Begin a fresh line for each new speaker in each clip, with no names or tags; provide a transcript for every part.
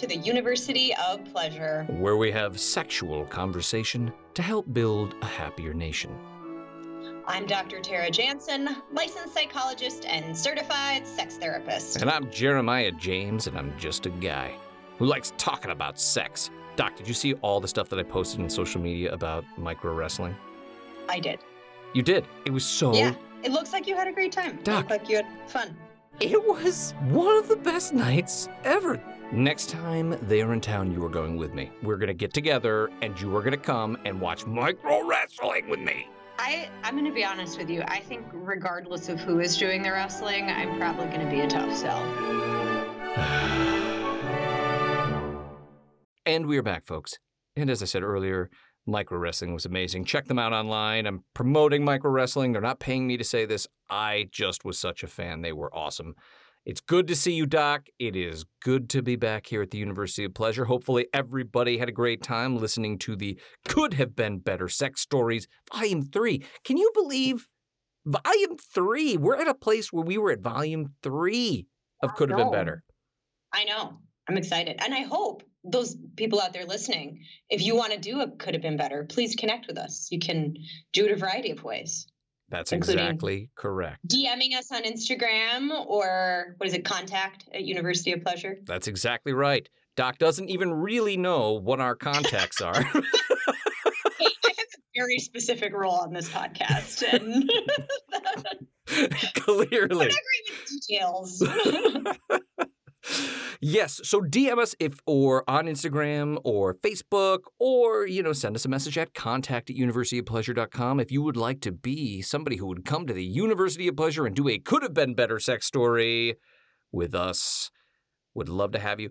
To the University of Pleasure.
Where we have sexual conversation to help build a happier nation.
I'm Dr. Tara Jansen, licensed psychologist and certified sex therapist.
And I'm Jeremiah James, and I'm just a guy who likes talking about sex. Doc, did you see all the stuff that I posted on social media about micro wrestling?
I did.
You did. It was so.
Yeah, it looks like you had a great time. It
Doc.
looked like you had fun.
It was one of the best nights ever. Next time they are in town, you are going with me. We're gonna get together, and you are gonna come and watch micro wrestling with me.
I, I'm going to be honest with you. I think, regardless of who is doing the wrestling, I'm probably going to be a tough sell.
And we are back, folks. And as I said earlier, micro wrestling was amazing. Check them out online. I'm promoting micro wrestling. They're not paying me to say this. I just was such a fan. They were awesome. It's good to see you, Doc. It is good to be back here at the University of Pleasure. Hopefully, everybody had a great time listening to the Could Have Been Better Sex Stories, Volume 3. Can you believe Volume 3? We're at a place where we were at Volume 3 of Could Have Been. Better.
I know. I'm excited. And I hope those people out there listening, if you want to do a could have been better, please connect with us. You can do it a variety of ways.
That's exactly correct.
DMing us on Instagram or what is it, contact at University of Pleasure?
That's exactly right. Doc doesn't even really know what our contacts are.
Hey, I have a very specific role on this podcast, and
Clearly.
not great with details.
Yes. So DM us if or on Instagram or Facebook or, you know, send us a message at contact at universityofpleasure.com if you would like to be somebody who would come to the University of Pleasure and do a could have been better sex story with us. Would love to have you.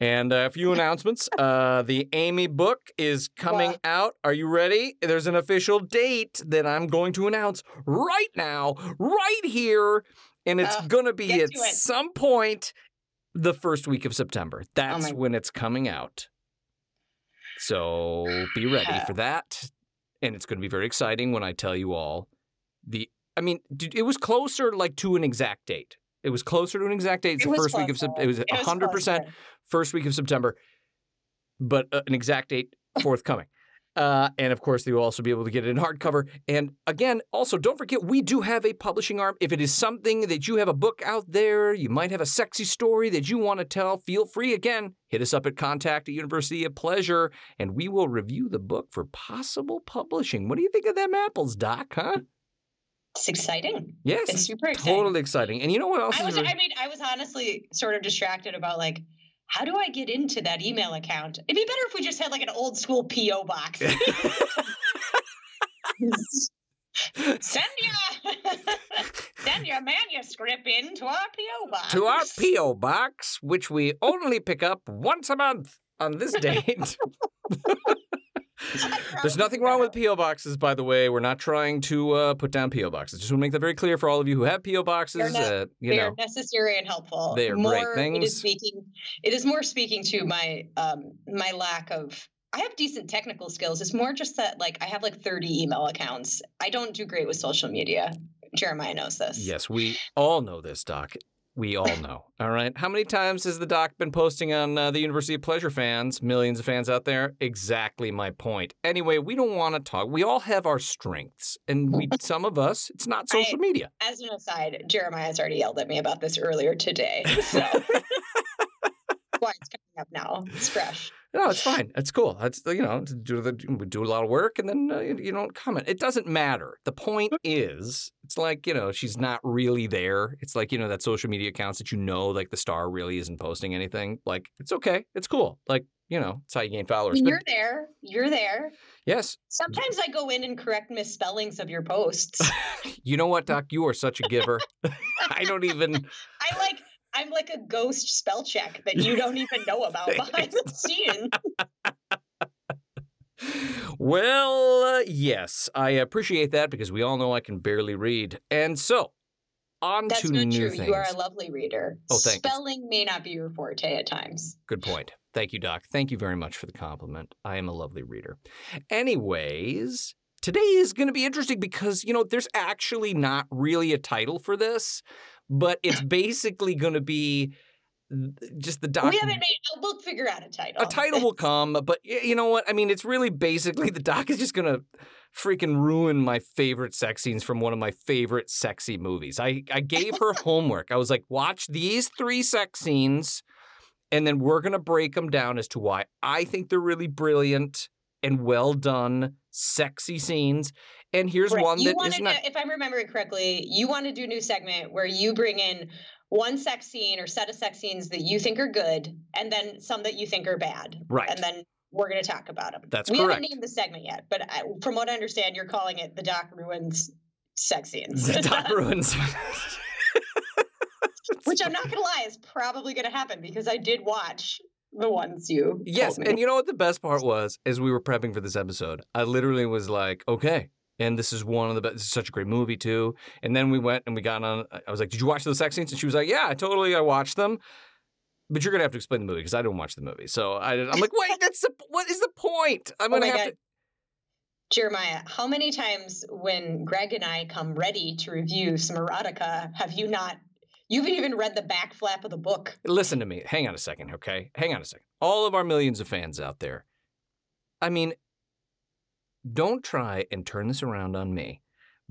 And a few announcements. Uh, the Amy book is coming
Wow.
out. Are you ready? There's an official date that I'm going to announce right now, right here. And it's
Uh,
going to be at
to
some point the first week of September. That's
my-
when it's coming out. So be ready for that. And it's going to be very exciting when I tell you all the. I mean, it was closer like to an exact date. It was closer to an exact date. It's
It
the first week of. September. It was 100%
closer.
first week of September, but uh, an exact date forthcoming. Uh, and of course, they will also be able to get it in hardcover. And again, also don't forget, we do have a publishing arm. If it is something that you have a book out there, you might have a sexy story that you want to tell, feel free again, hit us up at contact at University of Pleasure, and we will review the book for possible publishing. What do you think of them apples, Doc? Huh?
It's exciting.
Yes,
It's super exciting.
totally exciting. And you know what else
I was,
really-
I mean, I was honestly sort of distracted about like, how do I get into that email account? It'd be better if we just had like an old school PO box. send your send your manuscript in to our PO box.
to our P.O. box, which we only pick up once a month on this date. There's nothing wrong with P.O. boxes, by the way. We're not trying to uh, put down P.O. boxes. Just want to make that very clear for all of you who have P.O. boxes.
Not-
uh, you
they are
know,
necessary and helpful.
They are great
more, It
things.
is speaking. It is more speaking to my um my lack of. I have decent technical skills. It's more just that like I have like 30 email accounts. I don't do great with social media. Jeremiah knows this.
yes, we all know this, Doc. We all know. All right. How many times has the doc been posting on uh, the University of Pleasure fans? Millions of fans out there. Exactly my point. Anyway, we don't want to talk. We all have our strengths, and we some of us, it's not
I-
social media.
As an aside, Jeremiah's already yelled at me about this earlier today. So why it's coming up now. It's fresh.
No, it's fine. It's cool. That's you know, do the we do a lot of work and then uh, you don't comment. It doesn't matter. The point is, it's like you know, she's not really there. It's like you know that social media accounts that you know, like the star really isn't posting anything. Like it's okay. It's cool. Like you know, it's how you gain followers.
You're there. You're there.
Yes.
Sometimes I go in and correct misspellings of your posts.
you know what, Doc? You are such a giver. I don't even.
I like I'm like a ghost spell check that you don't even know about behind the scenes.
well, uh, yes, I appreciate that because we all know I can barely read. And so, on
That's
to
not
new
true.
things.
You are a lovely reader.
Oh, thank you.
Spelling may not be your forte at times.
Good point. Thank you, Doc. Thank you very much for the compliment. I am a lovely reader. Anyways, today is going to be interesting because, you know, there's actually not really a title for this, but it's basically going to be just the doc.
We haven't made. We'll figure out a title.
a title will come, but you know what? I mean, it's really basically the doc is just going to freaking ruin my favorite sex scenes from one of my favorite sexy movies. I, I gave her homework. I was like, watch these three sex scenes, and then we're going to break them down as to why I think they're really brilliant and well done, sexy scenes. And here's
Right.
one
you
that is not.
to, if I'm remembering correctly, you want to do a new segment where you bring in one sex scene or set of sex scenes that you think are good, and then some that you think are bad,
Right.
and then we're going to talk about them.
That's
we
correct.
haven't named the segment yet, but I, from what I understand, you're calling it the Doc Ruins sex scenes,
The doc ruins.
which I'm not going to lie is probably going to happen because I did watch the ones you.
Yes, and you know what the best part was? As we were prepping for this episode, I literally was like, okay. And this is one of the best. This is such a great movie too. And then we went and we got on. I was like, "Did you watch those sex scenes?" And she was like, "Yeah, I totally. I watched them." But you're gonna have to explain the movie because I don't watch the movie. So I, I'm like, "Wait, that's the what is the point?" I'm
Oh
gonna
my
have
God.
to.
Jeremiah, how many times when Greg and I come ready to review some erotica have you not? You haven't even read the back flap of the book.
Listen to me. Hang on a second, okay? Hang on a second. All of our millions of fans out there. I mean, don't try and turn this around on me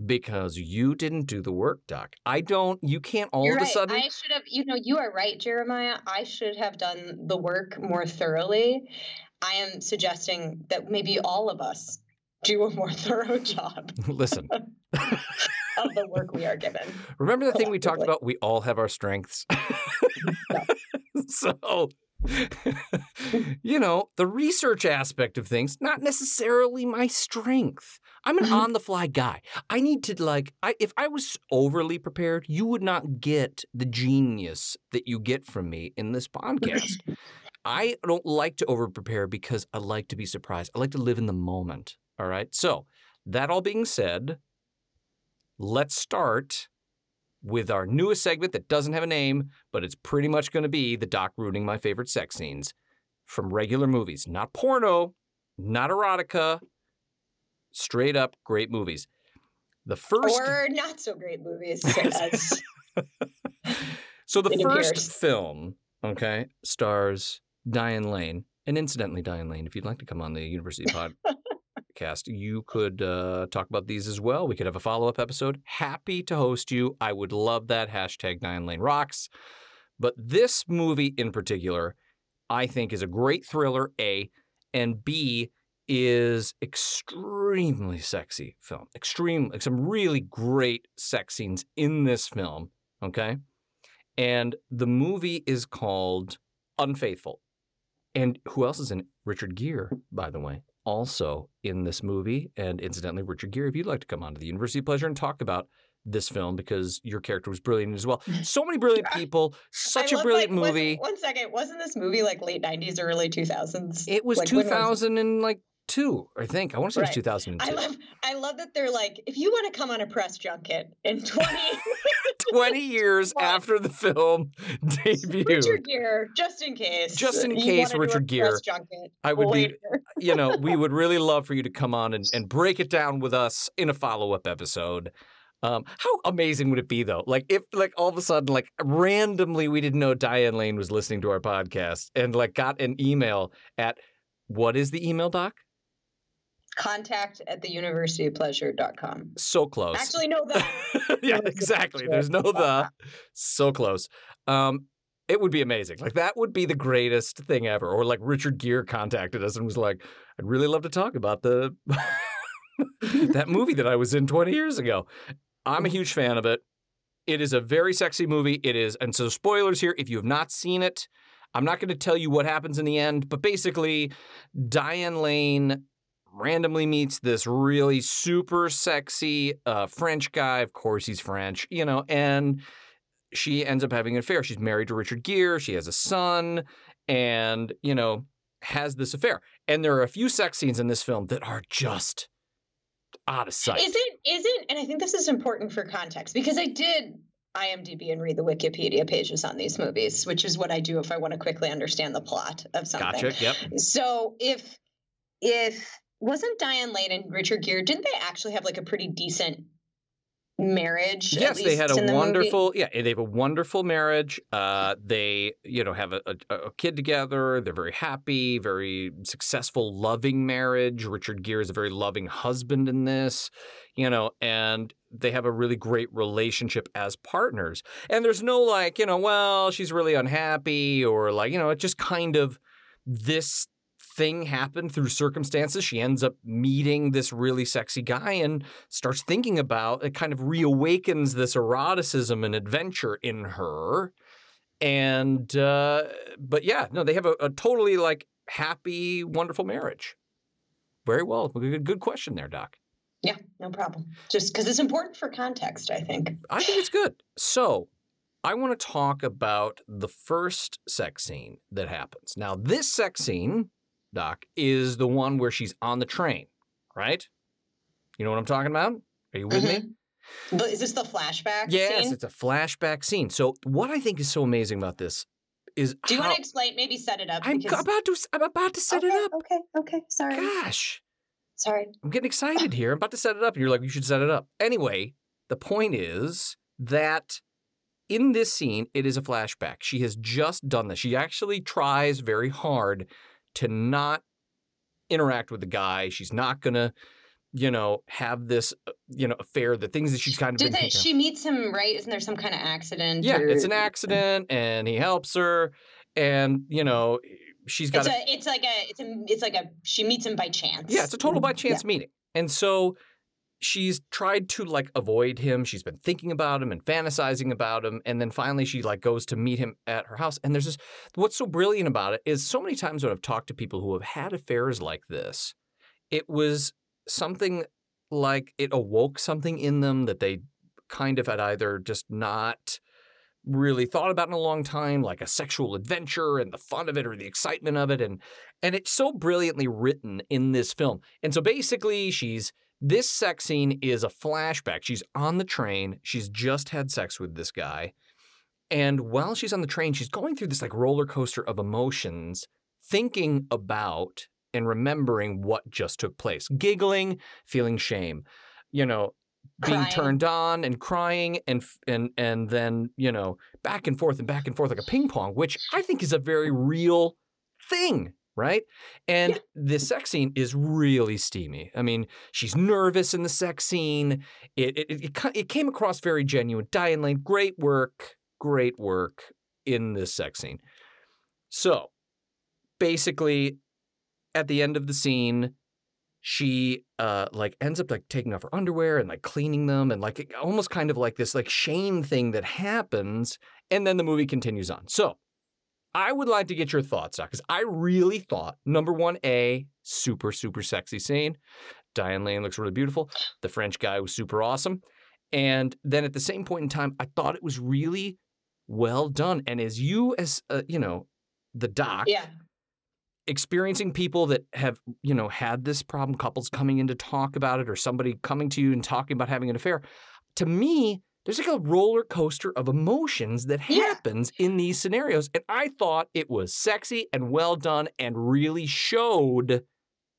because you didn't do the work, Doc. I don't. You can't all
You're
of a sudden.
I should have. You know, you are right, Jeremiah. I should have done the work more thoroughly. I am suggesting that maybe all of us do a more thorough job
Listen,
of the work we are given.
remember the thing we talked about? We all have our strengths. so, you know, the research aspect of things, not necessarily my strength. I'm an
Mhm.
on the fly guy. I need to, like, I, if I was overly prepared, you would not get the genius that you get from me in this podcast. I don't like to over prepare because I like to be surprised. I like to live in the moment. All right. So, that all being said, let's start with our newest segment that doesn't have a name, but it's pretty much going to be the doc ruining my favorite sex scenes from regular movies. Not porno, not erotica, straight up great movies. The first.
Or not so great movies.
So the first
appears.
film, okay, stars Diane Lane. And incidentally, Diane Lane, if you'd like to come on the University podcast, you could uh, talk about these as well. We could have a follow up episode. Happy to host you. I would love that. Hashtag Diane Lane rocks. But this movie in particular, I think, is a great thriller, A, and B, is extremely sexy film. Extreme, like some really great sex scenes in this film. Okay. And the movie is called Unfaithful. And who else is in it? Richard Gere, by the way, also in this movie. And incidentally, Richard Gere, if you'd like to come on to the University of Pleasure and talk about this film because your character was brilliant as well. So many brilliant people, such
I
a brilliant
like,
movie.
One second, wasn't this movie like late '90s, early 2000s?
It was
Like, when
2000 and like two, I think. I want to say
Right.
it was 2002.
I love, I love that they're like, if you want to come on a press junket in 20,
20 years after the film debut.
Richard Gere, just in case,
Just in case,
wanna do a
Richard Gere, I would be you know, we would really love for you to come on and, and break it down with us in a follow up episode. Um, how amazing would it be though? Like if like all of a sudden, like randomly we didn't know Diane Lane was listening to our podcast and like got an email at what is the email doc?
Contact at the universityofpleasure.com.
So close.
Actually, no, that.
yeah, exactly. There's no the. So close. Um, It would be amazing. Like that would be the greatest thing ever. Or like Richard Gere contacted us and was like, "I'd really love to talk about the that movie that I was in 20 years ago." I'm a huge fan of it. It is a very sexy movie. It is, and so spoilers here. If you have not seen it, I'm not going to tell you what happens in the end, but basically, Diane Lane randomly meets this really super sexy uh, French guy. Of course, he's French, you know, and she ends up having an affair. She's married to Richard Gere. She has a son, and you know, has this affair. And there are a few sex scenes in this film that are just out of sight.
Is it? Is it? And I think this is important for context because I did IMDb and read the Wikipedia pages on these movies, which is what I do if I want to quickly understand the plot of something.
Gotcha. Yep.
So if if wasn't Diane Lane and Richard Gere, didn't they actually have like a pretty decent marriage?
Yes, they had a wonderful. Movie? Yeah, they have a wonderful marriage. Uh, they, you know, have a, a, a, kid together. They're very happy, very successful, loving marriage. Richard Gere is a very loving husband in this, you know, and they have a really great relationship as partners. And there's no like, you know, well, she's really unhappy or like, you know, it just kind of this thing happened through circumstances. She ends up meeting this really sexy guy and starts thinking about it, kind of reawakens this eroticism and adventure in her. And, uh, but yeah, no, they have a, a totally like happy, wonderful marriage. Very well. Good, good question there, Doc.
Yeah, no problem. Just because it's important for context, I think.
I think it's good. So, I want to talk about the first sex scene that happens. Now, this sex scene Doc, is the one where she's on the train, right? You know what I'm talking about? Are you with mm-hmm. me?
But is this the flashback?
Yes,
scene?
it's a flashback scene. So what I think is so amazing about this is
Do you
how...
want to explain? Maybe set it up.
I'm because... about to. I'm about to set
okay,
it up.
Okay. Okay. Sorry.
Gosh.
Sorry.
I'm getting excited here. I'm about to set it up, and you're like, you should set it up. Anyway, the point is that in this scene, it is a flashback. She has just done this. She actually tries very hard to not interact with the guy. She's not gonna, you know, have this, uh, you know, affair. The things that she's kind of.
That, she meets him right? Isn't there some kind of accident?
Yeah,
or...
it's an accident, and he helps her, and you know, she's got.
It's, a, it's like a. It's a. It's like a. She meets him by chance.
Yeah, it's a total by chance yeah. meeting, and so she's tried to like avoid him. She's been thinking about him and fantasizing about him. And then finally she like goes to meet him at her house. And there's this what's so brilliant about it is so many times when I've talked to people who have had affairs like this, it was something like it awoke something in them that they kind of had either just not really thought about in a long time like a sexual adventure and the fun of it or the excitement of it and and it's so brilliantly written in this film and so basically she's this sex scene is a flashback. She's on the train. She's just had sex with this guy. And while she's on the train, she's going through this like roller coaster of emotions, thinking about and remembering what just took place, giggling, feeling shame, you know, being
crying.
turned on and crying and and and then, you know, back and forth and back and forth like a ping pong, which I think is a very real thing right? And yeah. the sex scene is really steamy. I mean, she's nervous in the sex scene. It it, it, it came across very genuine. Diane Lane, great work, great work in this sex scene. So, basically, at the end of the scene, she uh like ends up like taking off her underwear and like cleaning them and like almost kind of like this like shame thing that happens and then the movie continues on. So, I would like to get your thoughts on because I really thought number one, A, super, super sexy scene. Diane Lane looks really beautiful. The French guy was super awesome. And then at the same point in time, I thought it was really well done. And as you, as uh, you know, the doc,
yeah.
experiencing people that have, you know, had this problem, couples coming in to talk about it, or somebody coming to you and talking about having an affair, to me, there's like a roller coaster of emotions that
Yeah.
happens in these scenarios. And I thought it was sexy and well done and really showed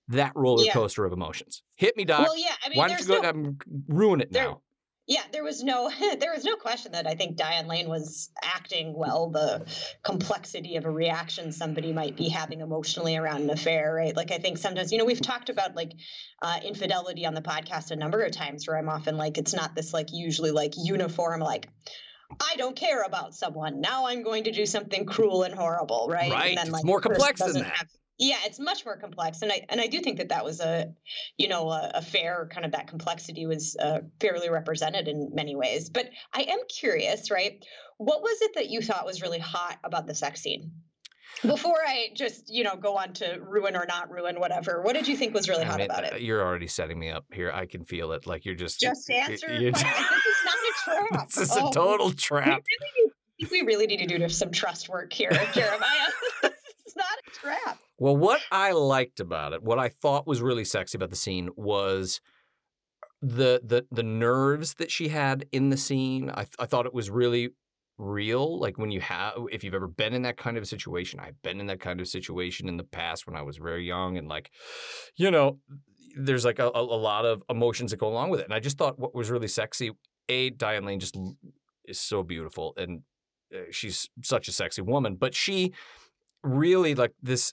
that roller
Yeah.
coaster of emotions. Hit me, Doc.
Well, yeah. I mean,
Why don't
there's
you go
no,
ruin it now?
Yeah, there was no, there was no question that I think Diane Lane was acting well. The complexity of a reaction somebody might be having emotionally around an affair, right? Like I think sometimes, you know, we've talked about like uh, infidelity on the podcast a number of times, where I'm often like, it's not this like usually like uniform like I don't care about someone. Now I'm going to do something cruel and horrible, right?
Right.
And then,
It's
like,
more complex than that.
have- yeah, it's much more complex, and I and I do think that that was a, you know, a, a fair kind of that complexity was uh, fairly represented in many ways. But I am curious, right? What was it that you thought was really hot about the sex scene? Before I just, you know, go on to ruin or not ruin, whatever. What did you think was really
I
hot
mean,
about
uh,
it?
You're already setting me up here. I can feel it. Like you're just
Just answer.
you-
my- this is not a trap.
this is a
Oh.
total
We
trap.
really, need, we really need to do some trust work here, Jeremiah. it's not a trap.
Well, what I liked about it, what I thought was really sexy about the scene was the the the nerves that she had in the scene. I th- I thought it was really real. Like when you have, if you've ever been in that kind of situation, I've been in that kind of situation in the past when I was very young, and like, you know, there's like a, a a lot of emotions that go along with it. And I just thought what was really sexy. A Diane Lane just is so beautiful, and uh, she's such a sexy woman. But she really like this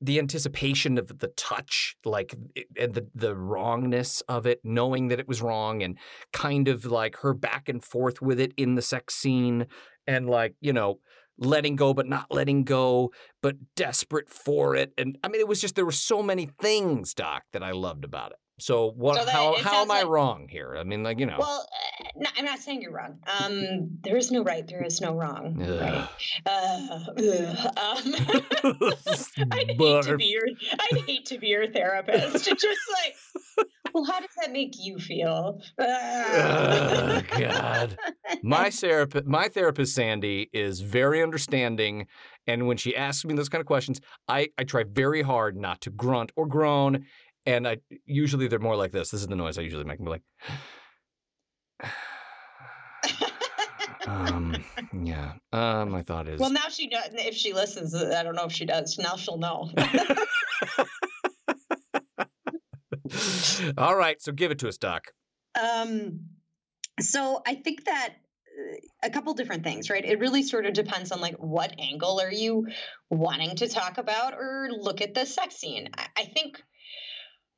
the anticipation of the touch like and the the wrongness of it knowing that it was wrong and kind of like her back and forth with it in the sex scene and like you know letting go but not letting go but desperate for it. And i mean it was just there were so many things doc that i loved about it. So what
So that-
how how am
sounds
i wrong here? I mean like you know.
Well, no, I'm not saying you're wrong. Um, there is no right, there is no wrong. Right? Uh, um, I'd hate to be your I'd hate to be your therapist. Just like, well, how does that make you feel?
Oh, God. my therapist my therapist sandy is very understanding and when she asks me those kind of questions i i try very hard not to grunt or groan and i usually they're more like this this is the noise i usually make I'm like um yeah um my thought is
well, now she knows. If she listens, uh, I don't know if she does. Now she'll know.
all right so give it to us doc
Um, so I think that uh, a couple different things, right? It really sort of depends on like what angle are you wanting to talk about or look at the sex scene. I, I think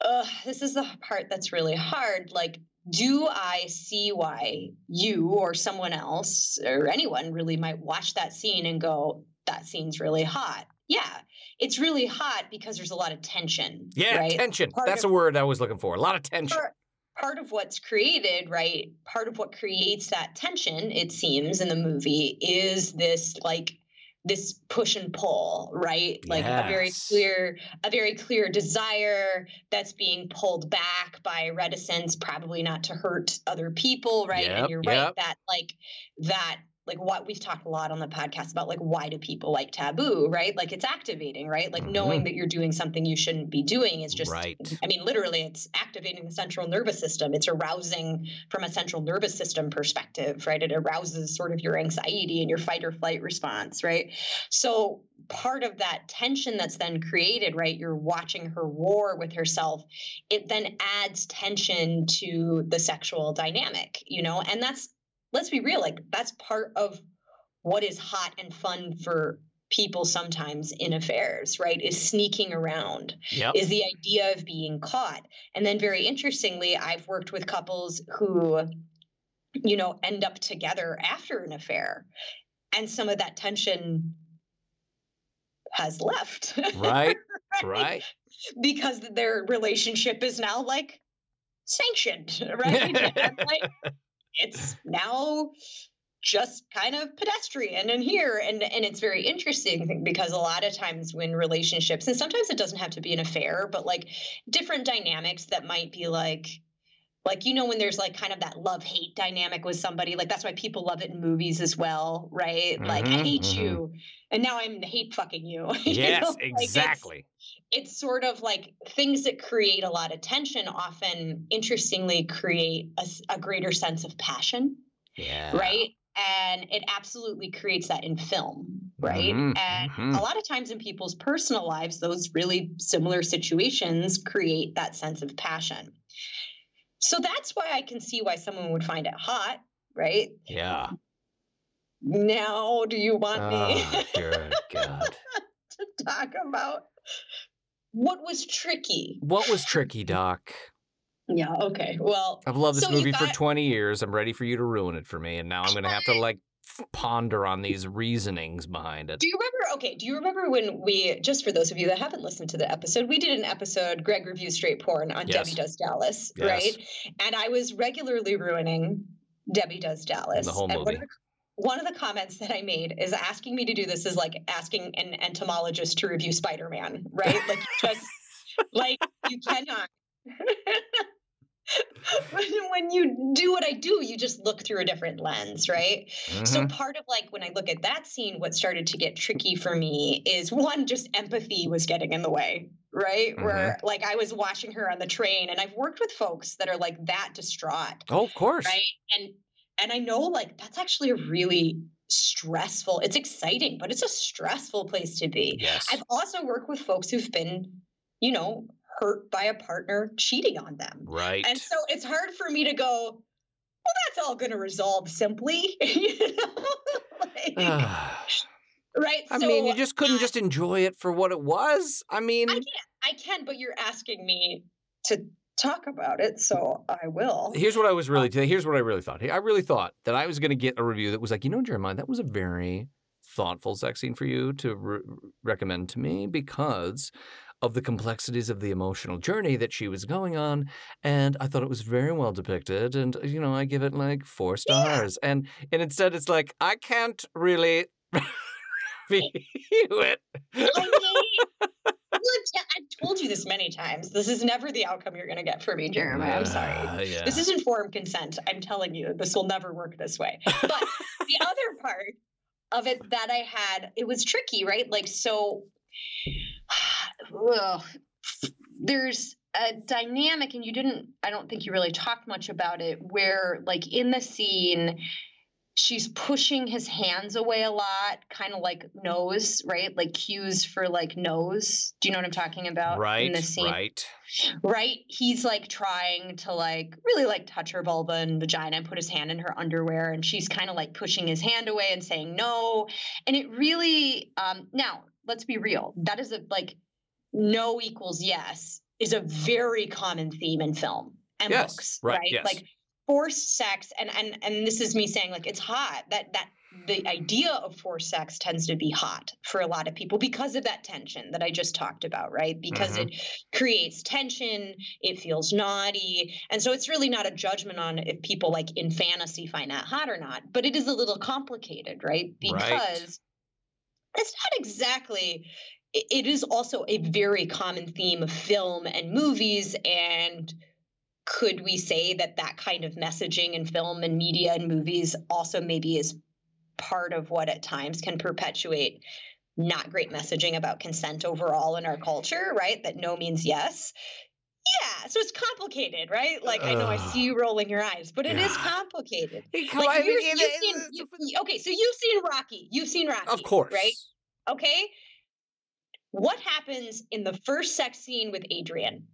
uh, this is the part that's really hard. Like, do I see why you or someone else or anyone really might watch that scene and go, that scene's really hot? Yeah, it's really hot because there's a lot of tension.
yeah
right?
tension
Part
that's
of-
a word i was looking for a lot of tension
part, part of what's created, right? Part of what creates that tension, it seems, in the movie is this like this push and pull, right? Like a very clear, a very clear desire that's being pulled back by reticence, probably not to hurt other people, right?
Yep,
and you're
yep.
right that like that like what we've talked a lot on the podcast about like why do people like taboo right like it's activating right like mm-hmm. knowing that you're doing something you shouldn't be doing is just
Right.
I mean, literally, it's activating the central nervous system. It's arousing from a central nervous system perspective, right? It arouses sort of your anxiety and your fight or flight response, right? So, part of that tension that's then created, right? You're watching her war with herself. It then adds tension to the sexual dynamic, you know? And that's, let's be real, like, that's part of what is hot and fun for people sometimes in affairs, right? Is sneaking around
yep
is the idea of being caught. And then, very interestingly, I've worked with couples who, you know, end up together after an affair, and some of that tension has left.
right right
because their relationship is now like sanctioned, right? Like it's now just kind of pedestrian and here and and it's very interesting because a lot of times when relationships and sometimes it doesn't have to be an affair but like different dynamics that might be like like you know when there's like kind of that love hate dynamic with somebody like that's why people love it in movies as well right? Like i
Mhm,
hate
mhm.
you and now i'm hate fucking you. You
yes
know, like, it's-
exactly.
it's sort of like things that create a lot of tension often interestingly create a, a greater sense of passion
yeah.
right? And it absolutely creates that in film right?
Mhm,
and
mhm.
a lot of times in people's personal lives those really similar situations create that sense of passion so that's why i can see why someone would find it hot right
yeah
now do you want me ah,
oh dear god
to talk about what was tricky
what was tricky doc
Yeah. Okay. Well,
I've loved this
So
movie for 20 years. I'm ready for you to ruin it for me. And now I'm going to have to like ponder on these reasonings behind it.
do you remember? Okay. Do you remember when we? Just for those of you that haven't listened to the episode, we did an episode. Greg reviews straight porn on
Yes.
Debbie Does Dallas,
Yes.
right? And I was regularly ruining Debbie Does Dallas.
The whole
and One
movie.
of the, one of the comments that I made is asking me to do this is like asking an entomologist to review Spider Man, right? Like just like you cannot. when, when you do what I do, you just look through a different lens, right? So
Mhm.
part of like when I look at that scene, what started to get tricky for me is one, just empathy was getting in the way, right? Where like I was watching her on the train, and I've worked with folks that are like that distraught,
Oh, of course.
right? And and I know like that's actually a really stressful. It's exciting, but it's a stressful place to be.
Yes.
I've also worked with folks who've been, you know, hurt by a partner cheating on them.
right.
And so it's hard for me to go, well, that's all going to resolve simply. you know? Like, right?
I
so
mean, you just couldn't
uh,
just enjoy it for what it was. I mean,
I can, I can, but you're asking me to talk about it, so I will.
here's what I was really here's what I really thought. I really thought that I was going to get a review that was like, you know, Jeremiah, that was a very thoughtful sex scene for you to re- recommend to me because of the complexities of the emotional journey that she was going on and i thought it was very well depicted and you know i give it like four stars and and instead it's like i can't really review it
I I've told you this many times. This is never the outcome you're going to get from me, Jeremiah. I'm sorry.
Uh, yeah.
This is informed consent. I'm telling you, this will never work this way. But the other part of it that I had, it was tricky, right? Like, so ugh, there's a dynamic, and you didn't, I don't think you really talked much about it, where, like, in the scene, she's pushing his hands away a lot, kind of like nose, right? Like cues for like nose. Do you know what I'm talking about?
Right.
in the scene?
right
right he's like trying to like really like touch her vulva and vagina and put his hand in her underwear and she's kind of like pushing his hand away and saying no and it really um now let's be real that is a like no equals yes is a very common theme in film and
Yes,
books
right,
right
yes.
like forced sex and and and this is me saying like it's hot that that the idea of forced sex tends to be hot for a lot of people because of that tension that I just talked about, right? Because
Mhm.
it creates tension, it feels naughty. And so it's really not a judgment on if people like in fantasy find that hot or not, but it is a little complicated, right? Because it's not exactly it- it is also a very common theme of film and movies and could we say that that kind of messaging in film and media and movies also maybe is part of what at times can perpetuate not great messaging about consent overall in our culture, right? That no means yes. Yeah, so it's complicated, right? Like I know I see you rolling your eyes, but it is
God.
complicated.
Hey, come
Like you're- you've
it-
seen,
it's-
you- okay, so you've seen Rocky. You've seen Rocky,
of course
right? Okay. What happens in the first sex scene with Adrian?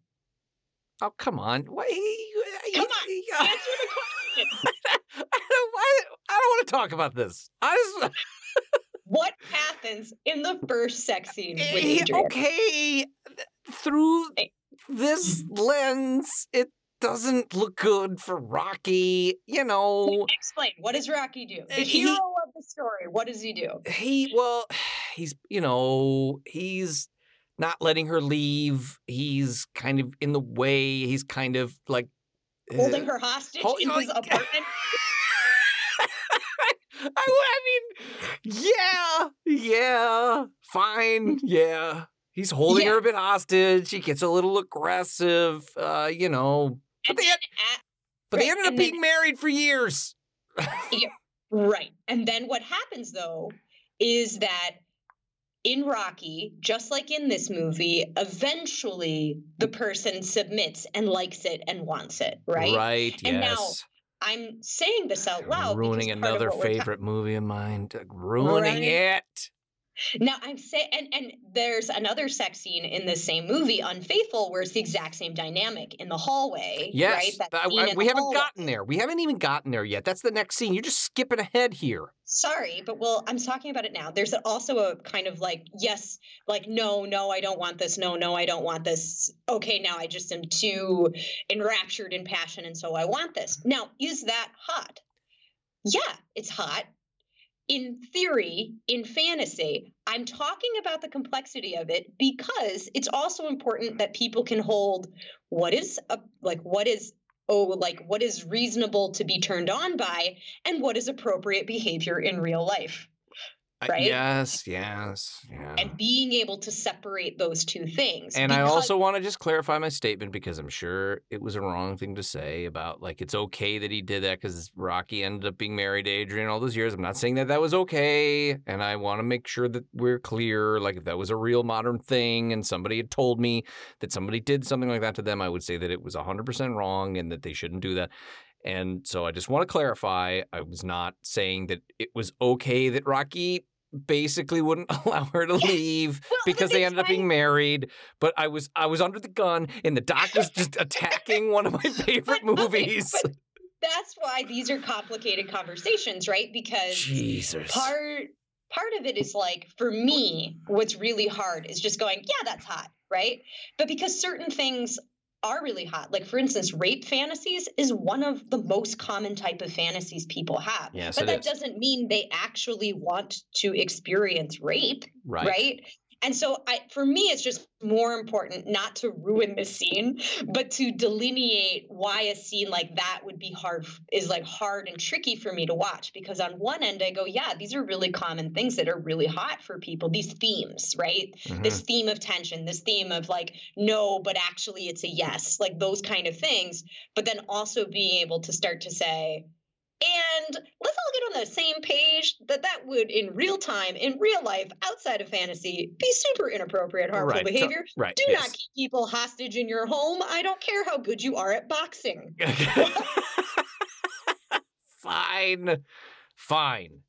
oh come on Why,
Come on, Answer the question.
I don't, why, I don't want to talk about this. I just,
What happens in the first sex scene with
Eh,
Adrian?
okay, through
Eh.
this lens, it doesn't look good for Rocky. You know,
Explain. What does Rocky do?
Uh,
The hero the story. What does he do?
he well, he's you know he's not letting her leave. He's kind of in the way. He's kind of like
Holding
uh,
her hostage
hol-
in his
like-
apartment.
I, I mean, yeah, yeah, fine, yeah. He's holding
Yeah.
her a bit hostage. He gets a little aggressive, uh, you know. But they,
then at,
but they ended up
and then-
being married for years.
Right. And then what happens though is that in Rocky, just like in this movie, eventually the person submits and likes it and wants it, right?
Right.
And now,
yes.
I'm saying this out loud.
ruining
because part of
another
we're ta-
favorite movie of mine. Ruining
Right.
it.
Now I'm saying, and and there's another sex scene in the same movie, Unfaithful, where it's the exact same dynamic in the hallway.
Yes,
right? That
I- I- we haven't
hallway.
gotten there. We haven't even gotten there yet. That's the next scene. You're just skipping ahead here.
Sorry, but well, I'm talking about it now. There's also a kind of like, yes, like, no, no, I don't want this. No, no, I don't want this. Okay, now I just am too enraptured in passion, and so I want this. Now, is that hot? Yeah, it's hot. In theory, in fantasy, I'm talking about the complexity of it because it's also important that people can hold what is a, like what is oh like what is reasonable to be turned on by and what is appropriate behavior in real life
Uh,
right?
yes, yes, yeah.
and being able to separate those two things
And I also want to just clarify my statement because I'm sure it was a wrong thing to say about like it's okay that he did that because Rocky ended up being married to Adrian all those years. I'm not saying that that was okay, and I want to make sure that we're clear. Like if that was a real modern thing, and somebody had told me that somebody did something like that to them, I would say that it was 100% wrong and that they shouldn't do that. And so I just want to clarify I was not saying that it was okay that Rocky basically wouldn't allow her to leave
Well,
because they ended up being married. But I was I was under the gun and the doc was just attacking one of my favorite
But-
movies.
but that's why these are complicated conversations right because
Jesus.
part part of it is like for me what's really hard is just going yeah that's hot right but because certain things are really hot like for instance rape fantasies is one of the most common type of fantasies people have
Yes,
but that
is.
doesn't mean they actually want to experience rape
right.
right? And so I for me it's just more important not to ruin the scene, but to delineate why a scene like that would be hard is like hard and tricky for me to watch because on one end I go, yeah, these are really common things that are really hot for people, these themes, right?
Mhm.
This theme of tension, this theme of like no, but actually it's a yes, like those kind of things, but then also being able to start to say and let's all get on the same page that that would, in real time, in real life, outside of fantasy, be super inappropriate, harmful
Right,
behavior.
Right.
Do
yes.
not keep people hostage in your home. I don't care how good you are at boxing.
Fine. Fine.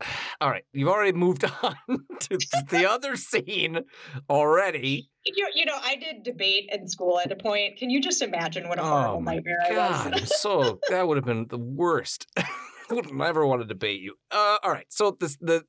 All right. You've already moved on to the other scene already.
You, you know, I did debate in school at a point. Can you just imagine what a
Oh
horrible
my
nightmare I
God,
was?
I'm so that would have been the worst. I would never want to debate you. Uh, all right, so this the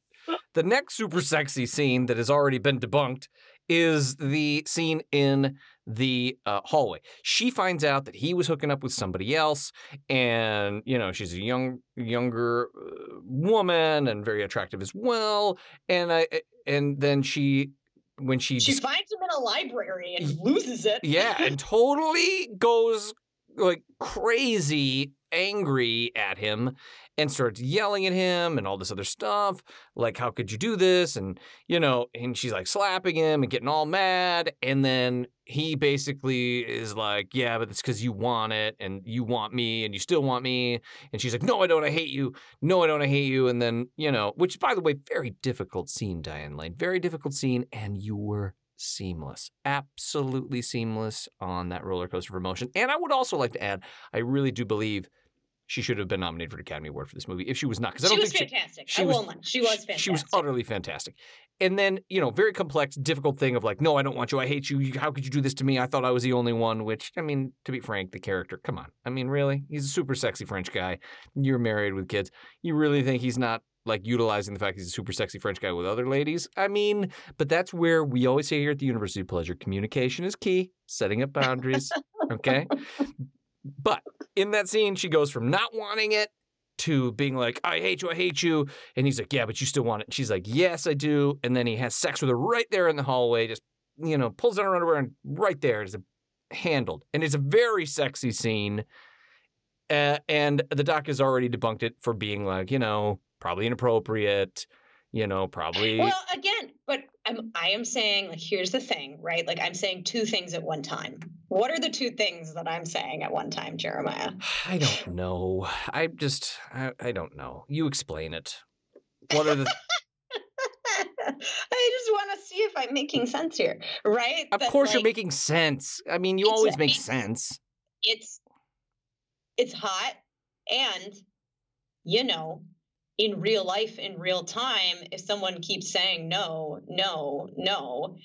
the next super sexy scene that has already been debunked is the scene in the uh, hallway. She finds out that he was hooking up with somebody else, and you know she's a young younger uh, woman and very attractive as well. And I and then she when she
She
dis-
finds him in a library and loses it.
yeah, and totally goes like crazy angry at him and starts yelling at him and all this other stuff. Like, how could you do this? And, you know, and she's like slapping him and getting all mad. And then he basically is like, yeah, but it's because you want it and you want me and you still want me. And she's like, no, I don't. I hate you. No, I don't. I hate you. And then, you know, which, by the way, very difficult scene, Diane Lane. Very difficult scene. And you were seamless, absolutely seamless on that roller coaster of emotion. And I would also like to add, I really do believe she should have been nominated for an Academy Award for this movie if she was not, because I
She
don't
was
think she,
fantastic.
she
I
was-
won't. She was fantastic.
she was utterly fantastic. And then, you know, very complex, difficult thing of like, no, I don't want you. I hate you. You- How could you do this to me? I thought I was the only one, which, I mean, to be frank, the character, come on. I mean, really? He's a super sexy French guy. You're married with kids. You really think he's not like utilizing the fact he's a super sexy French guy with other ladies? I mean, but that's where we always say here at the University of Pleasure communication is key, setting up boundaries. okay. But in that scene, she goes from not wanting it to being like, I hate you, I hate you. And he's like, Yeah, but you still want it. And she's like, Yes, I do. And then he has sex with her right there in the hallway, just, you know, pulls down her underwear and right there is handled. And it's a very sexy scene. Uh, and the doc has already debunked it for being like, you know, probably inappropriate, you know, probably.
Well, again, but I'm I am saying like here's the thing, right? Like I'm saying two things at one time. What are the two things that I'm saying at one time, Jeremiah?
I don't know. I just, I, I don't know. You explain it. What are the.
I just want to see if I'm making sense here, right?
Of
That,
course, you're making sense. I mean, you always make sense.
it's it's hot and you know in mm-hmm. real life, in real time, if someone keeps saying no, no, no,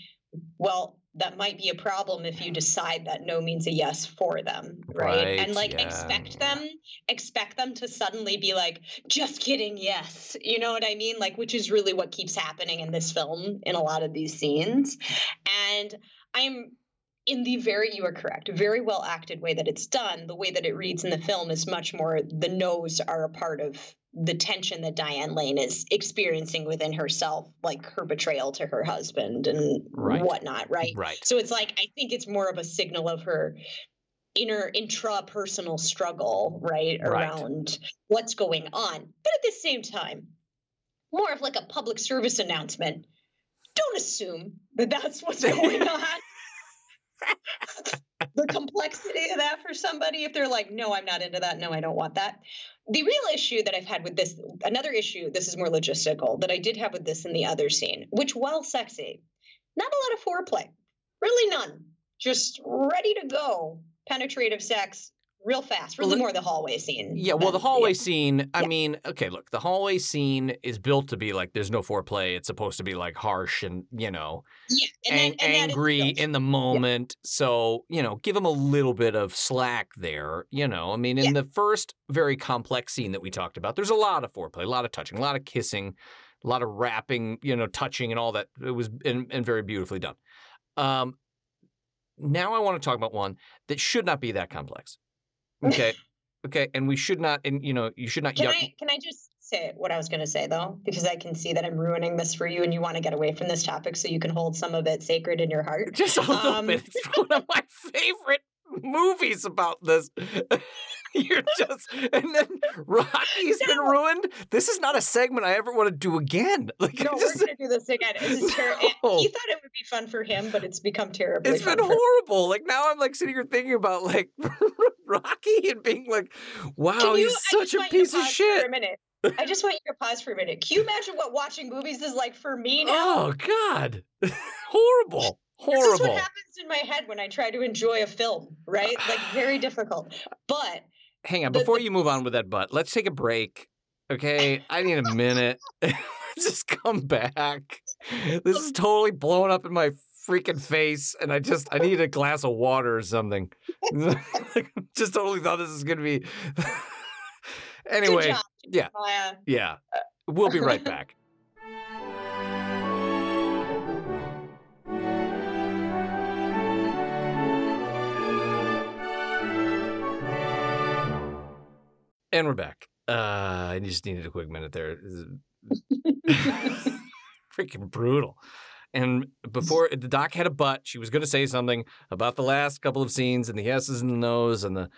well, that might be a problem if you decide that no means a yes for them right,
Right,
and like
yeah,
expect them expect them to suddenly be like just kidding yes you know what i mean? Like which is really what keeps happening in this film in a lot of these scenes. And i'm in the very you are correct very well acted way that it's done. The way that it reads in the film is much more the no's are a part of the tension that Diane Lane is experiencing within herself, like her betrayal to her husband and
Right.
whatnot, right?
Right.
So it's like I think it's more of a signal of her inner intrapersonal struggle, right,
Right.
around what's going on. But at the same time, more of like a public service announcement. Don't assume that that's what's going on. the complexity of that for somebody if they're like no i'm not into that. No i don't want that. The real issue that i've had with this another issue this is more logistical that i did have with this in the other scene which while sexy not a lot of foreplay. Really none. Just ready to go penetrative sex real fast really
Well,
more the hallway scene
Yeah, well, the hallway scene, I
Yeah.
mean, okay, look, the hallway scene is built to be like there's no foreplay. It's supposed to be like harsh and, you know,
yeah and, and
angry in the moment. So, you know, give them a little bit of slack there. You know, I mean, in the first very complex scene that we talked about, there's a lot of foreplay, a lot of touching, a lot of kissing, a lot of wrapping, you know, touching and all that. It was and, and very beautifully done. Um, now I want to talk about one that should not be that complex. Okay. okay. And we should not, and, you know, you should not
Can
yuck.
I can I just say what I was going to say though, because I can see that I'm ruining this for you, and you want to get away from this topic so you can hold some of it sacred in your heart.
Just a little
Um,
bit. It's one of my favorite movies about this. You're just, and then Rocky's been ruined. This is not a segment I ever want to do again. Like,
No,
just,
we're to do this again. This
No.
He thought it would be fun for him, but it's become terrible.
it's been horrible. Like now, I'm like sitting here thinking about like Rocky and being like, "Wow,
Can you-
he's such a
want you to
piece of
pause For a minute. I just want you to pause for a minute. Can you imagine what watching movies is like for me now?
Oh God, horrible, Horrible.
This is what happens in my head when I try to enjoy a film, right? Like very difficult. But
Hang on, before you move on with that butt, let's take a break. Okay, I need a minute. just come back. This is totally blown up in my freaking face, and I just I need a glass of water or something. just totally thought this was gonna be. anyway, yeah. Yeah, we'll be right back. And we're back. Uh, I just needed a quick minute there. Freaking brutal. And before the doc had a butt, she was going to say something about the last couple of scenes and the yeses and the nos and the.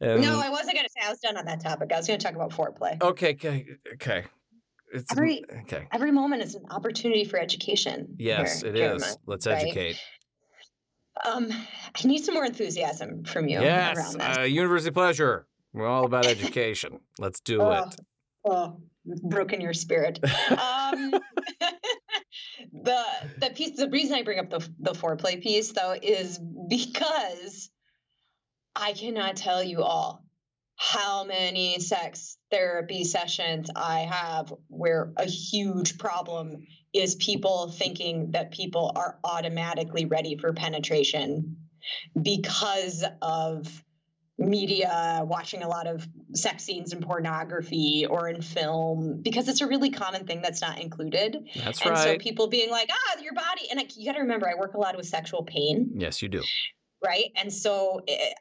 And,
no, I wasn't going to say I was done on that topic. I was going to talk about foreplay.
okay, okay, okay. It's
Every-
okay.
Every moment is an opportunity for education.
Yes,
here,
it
Jeremiah.
Let's
right?
educate.
Um, I need some more enthusiasm from you
Yes,
around this.
uh, University Pleasure. We're all about education. Let's do
oh,
it.
oh, broken your spirit. um, the the piece. The reason I bring up the the foreplay piece though is because I cannot tell you all how many sex therapy sessions I have where a huge problem is people thinking that people are automatically ready for penetration because of media watching a lot of sex scenes in pornography or in film because it's a really common thing that's not included.
That's right.
and so people being like ah your body and I, you got to remember i work a lot with sexual pain.
Yes, you do.
right? And so it,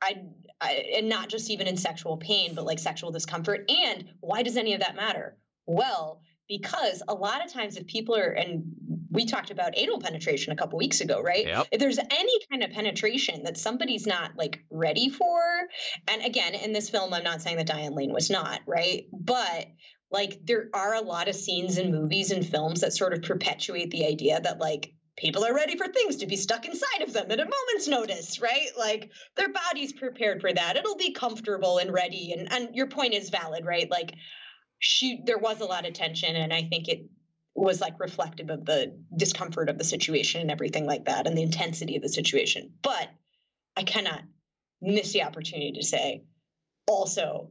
I, I and not just even in sexual pain but like sexual discomfort. And why does any of that matter? Well because a lot of times if people are and we talked about anal penetration a couple weeks ago right?
Yep.
if there's any kind of penetration that somebody's not like ready for and again in this film i'm not saying that diane lane was not right? But like there are a lot of scenes in movies and films that sort of perpetuate the idea that like people are ready for things to be stuck inside of them at a moment's notice right? Like their body's prepared for that. It'll be comfortable and ready and and your point is valid right? Like she there was a lot of tension and i think it was like reflective of the discomfort of the situation and everything like that and the intensity of the situation but i cannot miss the opportunity to say also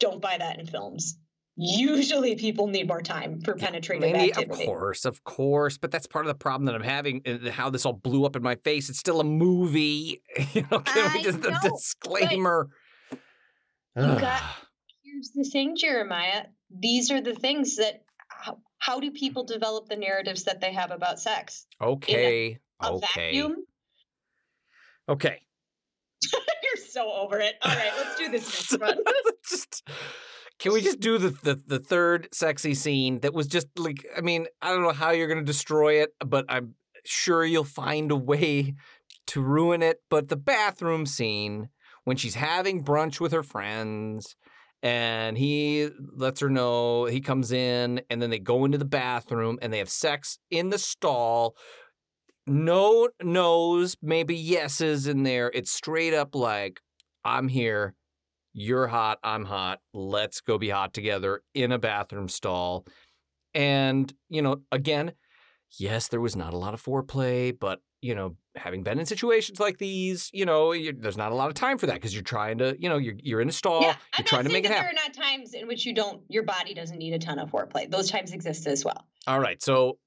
don't buy that in films usually people need more time for penetrative
Maybe,
activity.
of course, of course, but that's part of the problem that I'm having. uh, How this all blew up in my face. It's still a movie. You know, can we just a
know, but
disclaimer?
got- Here's the thing, Jeremiah. These are the things that. How, how do people develop the narratives that they have about sex?
okay,
A
okay,
vacuum?
okay.
You're so over it. All right, let's do this next one.
just can we just do the, the the third sexy scene that was just like I mean I don't know how you're gonna destroy it, but I'm sure you'll find a way to ruin it. But the bathroom scene when she's having brunch with her friends. And he lets her know he comes in, and then they go into the bathroom and they have sex in the stall. No no's, maybe yeses in there. It's straight up like, I'm here, you're hot, I'm hot, let's go be hot together in a bathroom stall. And, you know, again, yes, there was not a lot of foreplay, but, you know, having been in situations like these, you know, there's not a lot of time for that because you're trying to, you know, you're, you're in a stall,
yeah,
you're
I'm
trying to make it happen.
there are not times in which you don't, your body doesn't need a ton of foreplay. Those times exist as well.
All right, so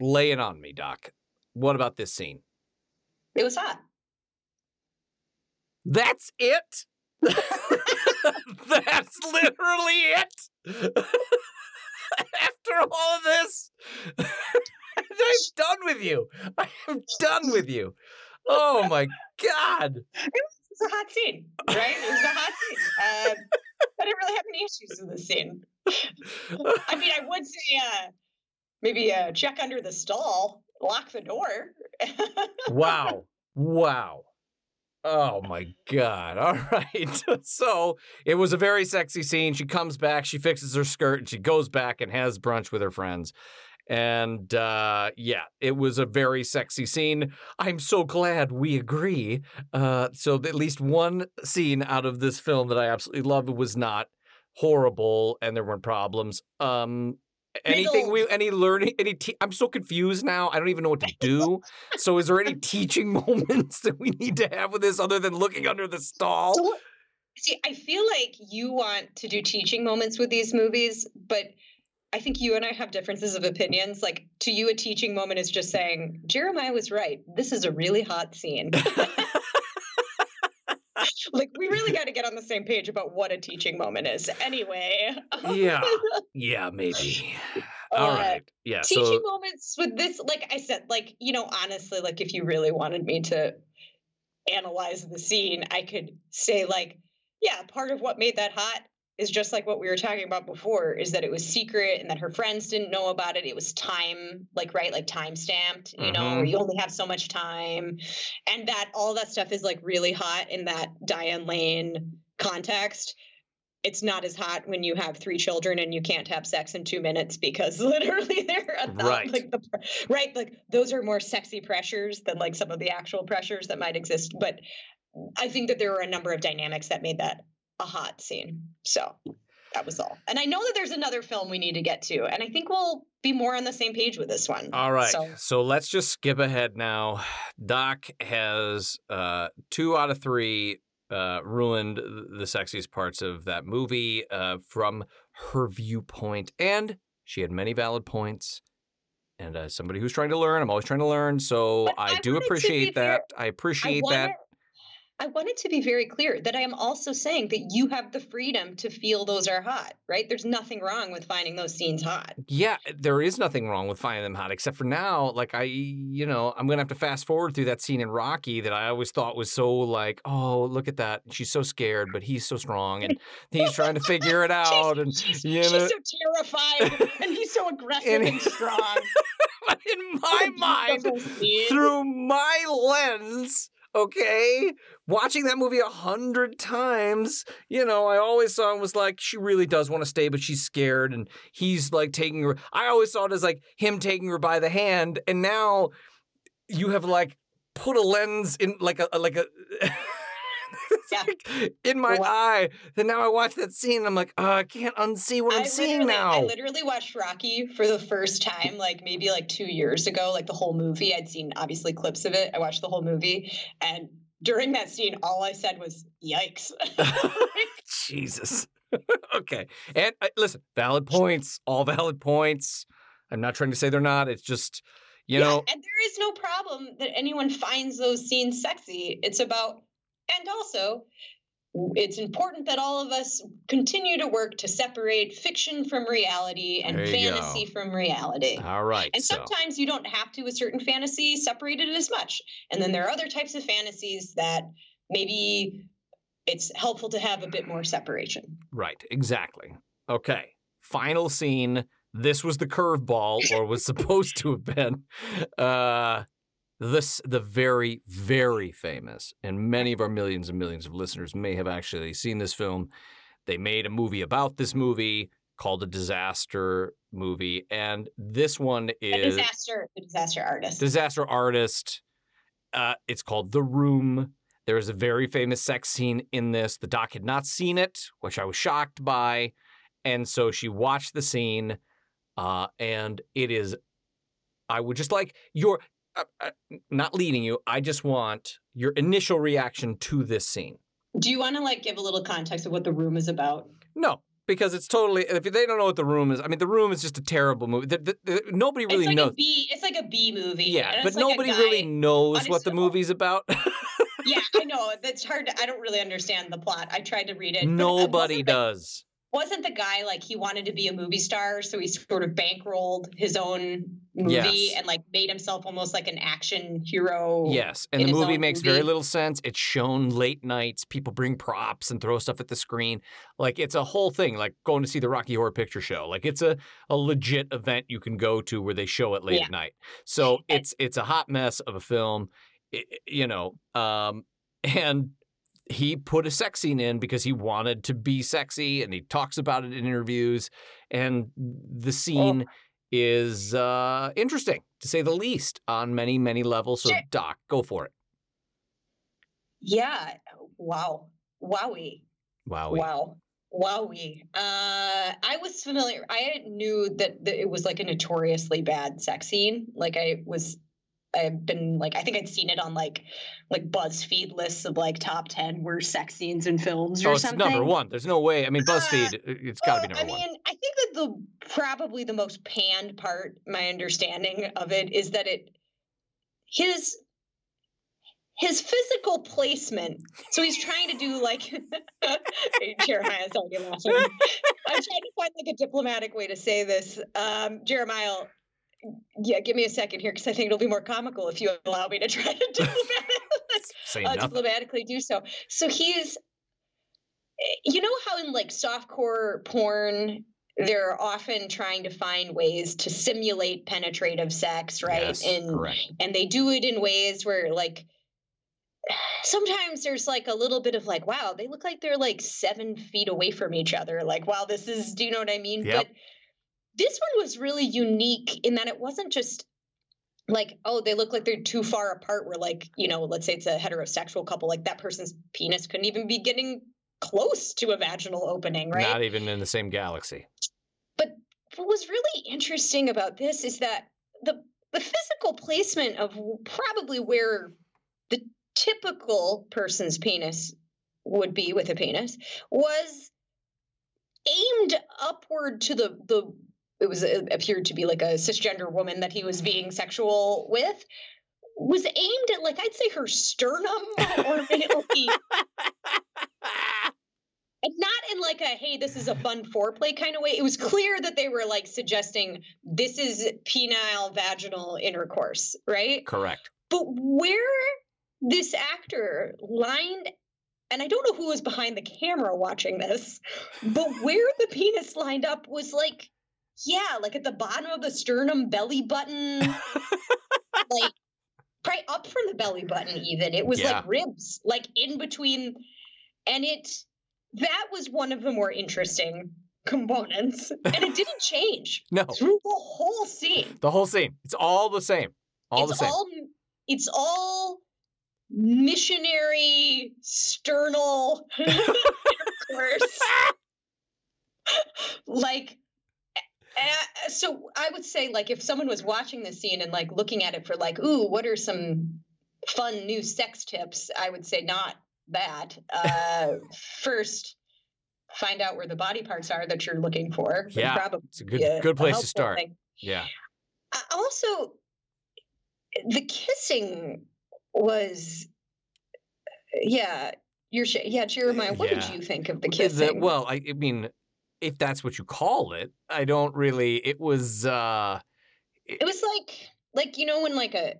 lay it on me, Doc. What about this scene?
It was hot.
That's it? That's literally it? After all of this, I'm done with you. I am done with you. Oh my God.
It was a hot scene, right? It was a hot scene. Um, I didn't really have any issues in this scene. I mean, I would say uh, maybe uh, check under the stall, lock the door.
Wow. Wow. Oh my God. All right. So it was a very sexy scene. She comes back, she fixes her skirt, and she goes back and has brunch with her friends. And uh, yeah, it was a very sexy scene. I'm so glad we agree. Uh, so at least one scene out of this film that I absolutely love was not horrible and there weren't problems. Um, anything we any learning any te- I'm so confused now. I don't even know what to do. so is there any teaching moments that we need to have with this other than looking under the stall?
So, see, I feel like you want to do teaching moments with these movies, but I think you and I have differences of opinions. Like, to you, a teaching moment is just saying, Jeremiah was right. This is a really hot scene. like, we really got to get on the same page about what a teaching moment is. Anyway.
yeah. Yeah, maybe. All
Uh,
right. Yeah.
teaching
So
moments with this like i said like you know honestly like if you really wanted me to analyze the scene i could say like yeah part of what made that hot is just like what we were talking about before is that it was secret and that her friends didn't know about it it was time like right like time stamped you know
Mhm.
you only have so much time and that all that stuff is like really hot in that diane lane context it's not as hot when you have three children and you can't have sex in two minutes because literally they're a thou-
Right.
like the right like those are more sexy pressures than like some of the actual pressures that might exist but i think that there were a number of dynamics that made that a hot scene so that was all and i know that there's another film we need to get to and i think we'll be more on the same page with this one
All right.
so
So, let's just skip ahead now. Doc has uh, two out of three uh, ruined the sexiest parts of that movie uh, from her viewpoint. And she had many valid points. And as somebody who's trying to learn, I'm always trying to learn. So I,
I
do
wanted to be
appreciate that. I
I
appreciate
want
that.
I wanted to be very clear that I am also saying that you have the freedom to feel those are hot, right? There's nothing wrong with finding those scenes hot.
Yeah, there is nothing wrong with finding them hot, except for now, like I, you know, I'm gonna have to fast forward through that scene in Rocky that I always thought was so like, oh, look at that, she's so scared, but he's so strong, and he's trying to figure it out, and
she's,
you
she's
know,
so terrified and he's so aggressive
And-
and, strong.
in my mind, through my lens. Okay, watching that movie a hundred times, you know, I always saw him was like she really does want to stay, but she's scared, and he's like taking her. I always saw it as like him taking her by the hand, and now you have like put a lens in like a like a.
Yeah.
in my
Wow.
eye, and now I watch that scene, and I'm like, oh, I can't unsee what I'm seeing now.
I literally watched Rocky for the first time, like maybe like two years ago, like the whole movie. I'd seen obviously clips of it. I watched the whole movie, and during that scene, all I said was "Yikes!"
Jesus. okay. And uh, listen, valid points, all valid points. I'm not trying to say they're not. It's just, you
yeah,
know,
and there is no problem that anyone finds those scenes sexy. It's about, and also, it's important that all of us continue to work to separate fiction from reality and fantasy from reality.
all right.
And
so,
sometimes you don't have to, a certain fantasy, separate it as much. And then there are other types of fantasies that maybe it's helpful to have a bit more separation.
right, exactly. Okay. Final scene. This was the curveball, or was supposed to have been. Uh, this the very very famous and many of our millions and millions of listeners may have actually seen this film. They made a movie about this movie called a disaster movie and this one is A
disaster, a disaster artist.
disaster artist uh, it's called the room. There is a very famous sex scene in this. The doc had not seen it which i was shocked by and so she watched the scene uh, and it is i would just like your uh, uh, not leading you i just want your initial reaction to this scene
Do you want to like give a little context of what the room is about?
no because it's totally if they don't know what the room is i mean the room is just a terrible movie the, the, the, nobody really
it's like
knows
a B. It's like a B movie.
yeah but
like
nobody really knows what the movie's about
yeah, I know. That's hard. To, I don't really understand the plot. I tried to read it. uh,
nobody does
wasn't the guy like he wanted to be a movie star, so he sort of bankrolled his own movie
Yes.
and like made himself almost like an action hero.
Yes, and the movie makes very little sense. It's shown late nights. People bring props and throw stuff at the screen. Like it's a whole thing. Like going to see the Rocky Horror Picture Show. Like it's a, a legit event you can go to where they show it late
Yeah.
at night. So it's it's a hot mess of a film. i- i- you know, um, and he put a sex scene in because he wanted to be sexy, and he talks about it in interviews. And the scene is uh, interesting to say the least on many many levels. So
Sure.
Doc, go for it.
Yeah. Wow. Wowie.
Wow.
Wow. Wowie. Uh, I was familiar. I knew that, that it was like a notoriously bad sex scene. Like I was, I've been like, I think I'd seen it on like, like BuzzFeed lists of like top ten worst sex scenes in films or
Oh, it's
something.
number one. There's no way. I mean,
Uh,
BuzzFeed, it- it's got to be number
I
one.
I mean, I think that the probably the most panned part, my understanding of it, is that it his his physical placement. So he's trying to do like Jeremiah's already laughing. I'm trying to find like a diplomatic way to say this. Um, Jeremiah, yeah, give me a second here because I think it'll be more comical if you allow me to try to diplomatically uh, diplomatically do so. So he's, eh, you know how in like softcore porn, they're often trying to find ways to simulate penetrative sex, right?
Yes,
and
correct.
and they do it in ways where like sometimes there's like a little bit of like, wow, they look like they're like seven feet away from each other. Like, wow, this is, do you know what I mean?
Yep.
But this one was really unique in that it wasn't just like, oh, they look like they're too far apart. Where like, you know, let's say it's a heterosexual couple, like that person's penis couldn't even be getting close to a vaginal opening, right?
Not even in the same galaxy.
But what was really interesting about this is that the the physical placement of probably where the typical person's penis would be with a penis was aimed upward to the the it was it appeared to be like a cisgender woman that he was being sexual with was aimed at like I'd say her sternum or maybe and not in like a hey this is a fun foreplay kind of way. It was clear that they were like suggesting this is penile vaginal intercourse right?
Correct.
but where this actor lined and i don't know who was behind the camera watching this but where the penis lined up was like yeah like at the bottom of the sternum belly button like right up from the belly button even it was
Yeah.
like ribs like in between and it that was one of the more interesting components and it didn't change
No,
through the whole scene
the whole scene. It's all the same. All
it's
the same.
all it's all missionary sternal intercourse like uh, so i would say like if someone was watching this scene and like looking at it for like ooh what are some fun new sex tips i would say not that uh first find out where the body parts are that you're looking for.
Yeah,
probably
It's a good
a-
good place to start.
thing.
Yeah.
I- Also, the kissing was, yeah. You're sh- yeah, Jeremiah. What
Yeah.
did you think of the
The-
kissing?
well, I, I mean, if that's what you call it, I don't really. It was. uh
it was like like you know when like a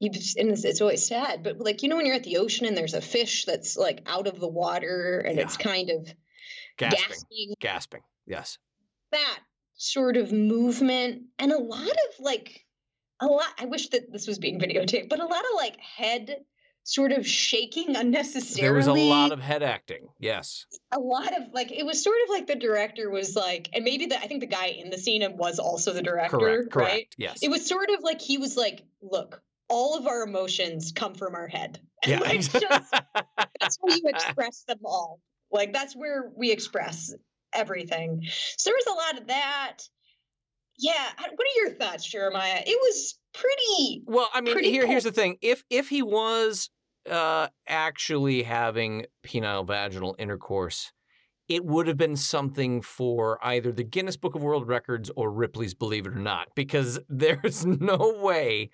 you and it's, it's always sad but like you know when you're at the ocean and there's a fish that's like out of the water and it's kind of
gasping,
gasping
gasping. Yes.
that sort of movement and a lot of like a lot i wish that this was being videotaped but a lot of like head sort of shaking unnecessarily
There was a lot of head acting. Yes.
a lot of like it was sort of like the director was like and maybe the i think the guy in the scene was also the director
Correct. Correct.
right
Yes.
it was sort of like he was like look all of our emotions come from our head and
yeah.
like, just, that's where you express them all like that's where we express everything so there was a lot of that yeah what are your thoughts jeremiah it was pretty
Well, I mean, here here's the thing. If if he was uh actually having penile vaginal intercourse, it would have been something for either the Guinness Book of World Records or Ripley's Believe It or Not, because there's no way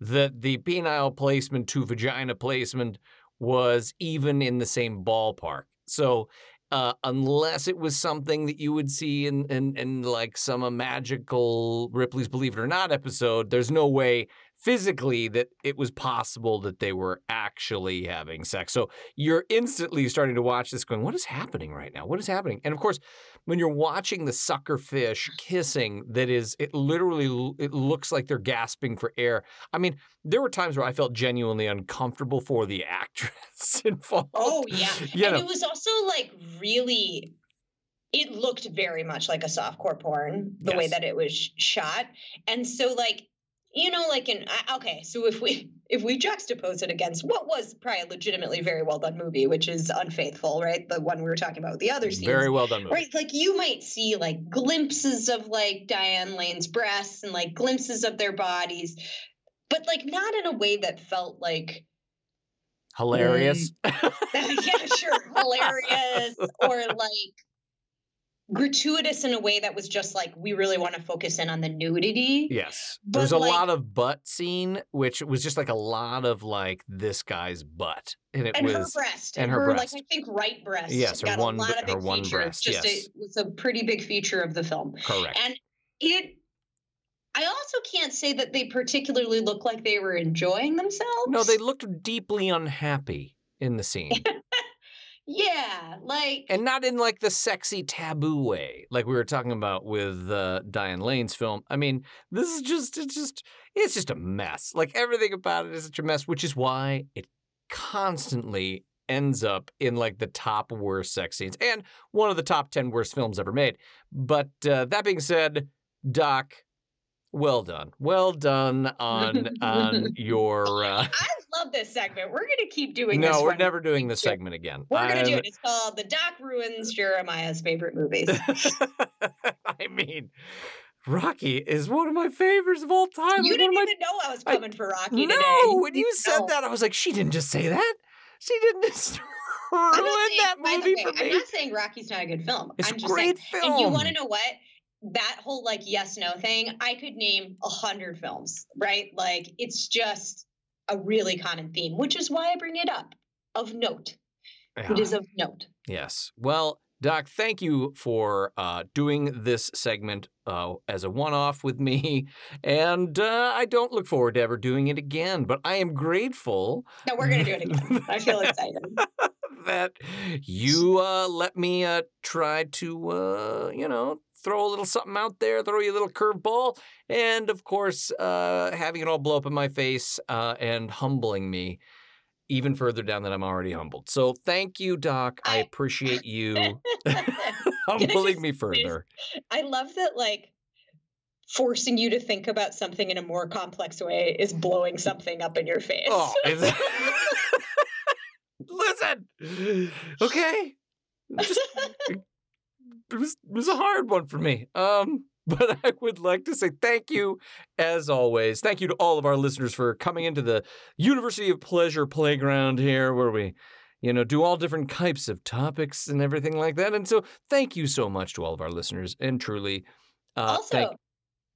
that the penile placement to vagina placement was even in the same ballpark. So uh, unless it was something that you would see in, in in like some uh, magical Ripley's Believe It or Not episode, there's no way physically that it was possible that they were actually having sex. So you're instantly starting to watch this going, what is happening right now? What is happening? And of course, when you're watching the sucker fish kissing, that is, it literally it looks like they're gasping for air. I mean, there were times where I felt genuinely uncomfortable for the actress oh, involved.
oh yeah
You
and
know,
it was also like really it looked very much like a softcore porn the way that it was shot and so like you know like in okay so if we if we juxtapose it against what was probably a legitimately very well done movie which is unfaithful right the one we were talking about the other scenes
very well done movie.
Right, like you might see like glimpses of like Diane Lane's breasts and like glimpses of their bodies, but like not in a way that felt like
Hilarious. Mm.
yeah, sure, hilarious or like gratuitous in a way that was just like we really want to focus in on the nudity.
Yes.
But,
There's a
like-
lot of butt scene, which was just like a lot of like this guy's butt. And it
And her
was
breast,
and her breast.
like I think right breast,
Yes, her
got
one
a lot
b-
of big
her one
features.
breast,
Just
yes.
a, was a pretty big feature of the film.
correct.
And it, I also can't say that they particularly look like they were enjoying themselves.
No, they looked deeply unhappy in the scene.
Yeah, like
and not in like the sexy taboo way, like we were talking about with uh, Diane Lane's film. I mean, this is just it's just it's just a mess. Like everything about it is such a mess, which is why it constantly ends up in like the top worst sex scenes and one of the top ten worst films ever made. But uh, that being said, Doc, well done, well done on on your. Uh,
I love this segment. We're gonna keep doing this.
no, we're never doing this segment again.
We're gonna do it. It's called "The Doc Ruins Jeremiah's Favorite Movies."
I mean, Rocky is one of my favorites of all time.
you didn't even know I was
I-
coming for Rocky
my...
today.
No, when you said
No.
that, I was like, she didn't just say that. She didn't just
I'm
ruin
not saying,
that movie
way,
for
I'm not saying Rocky's not a good film.
It's
I'm
a
just
great
saying,
film.
And you want to know what? That whole like yes no thing, I could name a hundred films, right? Like it's just a really common theme, which is why I bring it up. Of note, it
Yeah.
is of note.
Yes. Well, Doc, thank you for uh, doing this segment uh, as a one off with me. And uh, I don't look forward to ever doing it again, but I am grateful
No, we're gonna do it again. I feel excited.
that you uh, let me uh, try to, uh, you know, throw a little something out there, throw you a little curveball, and of course, uh, having it all blow up in my face uh, and humbling me even further down than I'm already humbled. So thank you, Doc. I
I-
appreciate you humbling me further.
I love that like forcing you to think about something in a more complex way is blowing something up in your face.
Oh, is- listen, okay, just it was it was a hard one for me. Um, but I would like to say thank you, as always. Thank you to all of our listeners for coming into the University of Pleasure playground here, where we you know, do all different types of topics and everything like that. And so, thank you so much to all of our listeners. And truly, uh,
also,
thank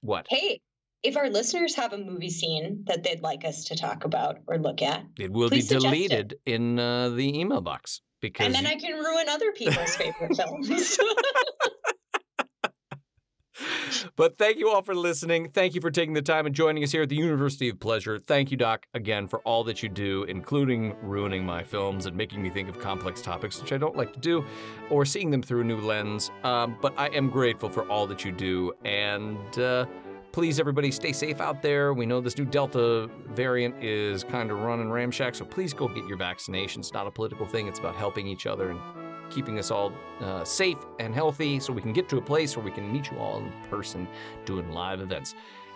what
hey, if our listeners have a movie scene that they'd like us to talk about or look at,
it will be
suggest it.
deleted in uh, the email box because
and then
you-
I can ruin other people's favorite films.
But thank you all for listening. Thank you for taking the time and joining us here at the University of Pleasure. Thank you, Doc, again for all that you do, including ruining my films and making me think of complex topics, which I don't like to do, or seeing them through a new lens. Um, but I am grateful for all that you do. And uh, please, everybody, stay safe out there. We know this new Delta variant is kind of running ramshack, so please go get your vaccination. It's not a political thing, it's about helping each other and keeping us all uh, safe and healthy so we can get to a place where we can meet you all in person doing live events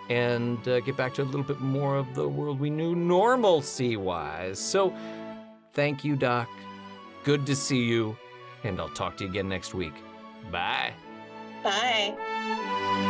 and uh, get back to a little bit more of the world we knew normalcy wise. So, thank you, Doc. Good to see you, and I'll talk to you again next week. Bye.
Bye.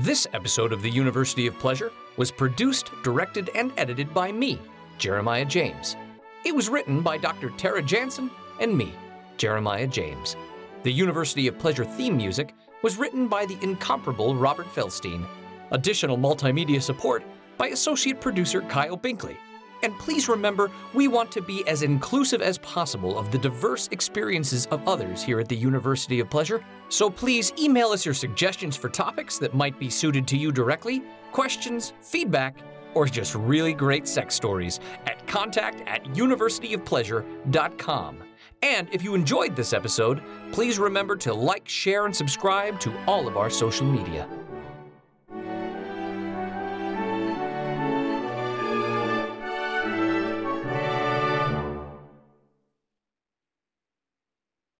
This episode of the University of Pleasure was produced, directed, and edited by me, Jeremiah James. It was written by Dr. Tara Jansen and me, Jeremiah James. The University of Pleasure theme music was written by the incomparable Robert Felstein. Additional multimedia support by associate producer Kyle Binkley. And please remember, we want to be as inclusive as possible of the diverse experiences of others here at the University of Pleasure. So please email us your suggestions for topics that might be suited to you directly, questions, feedback, or just really great sex stories at contact at universityofpleasure.com. And if you enjoyed this episode, please remember to like, share, and subscribe to all of our social media.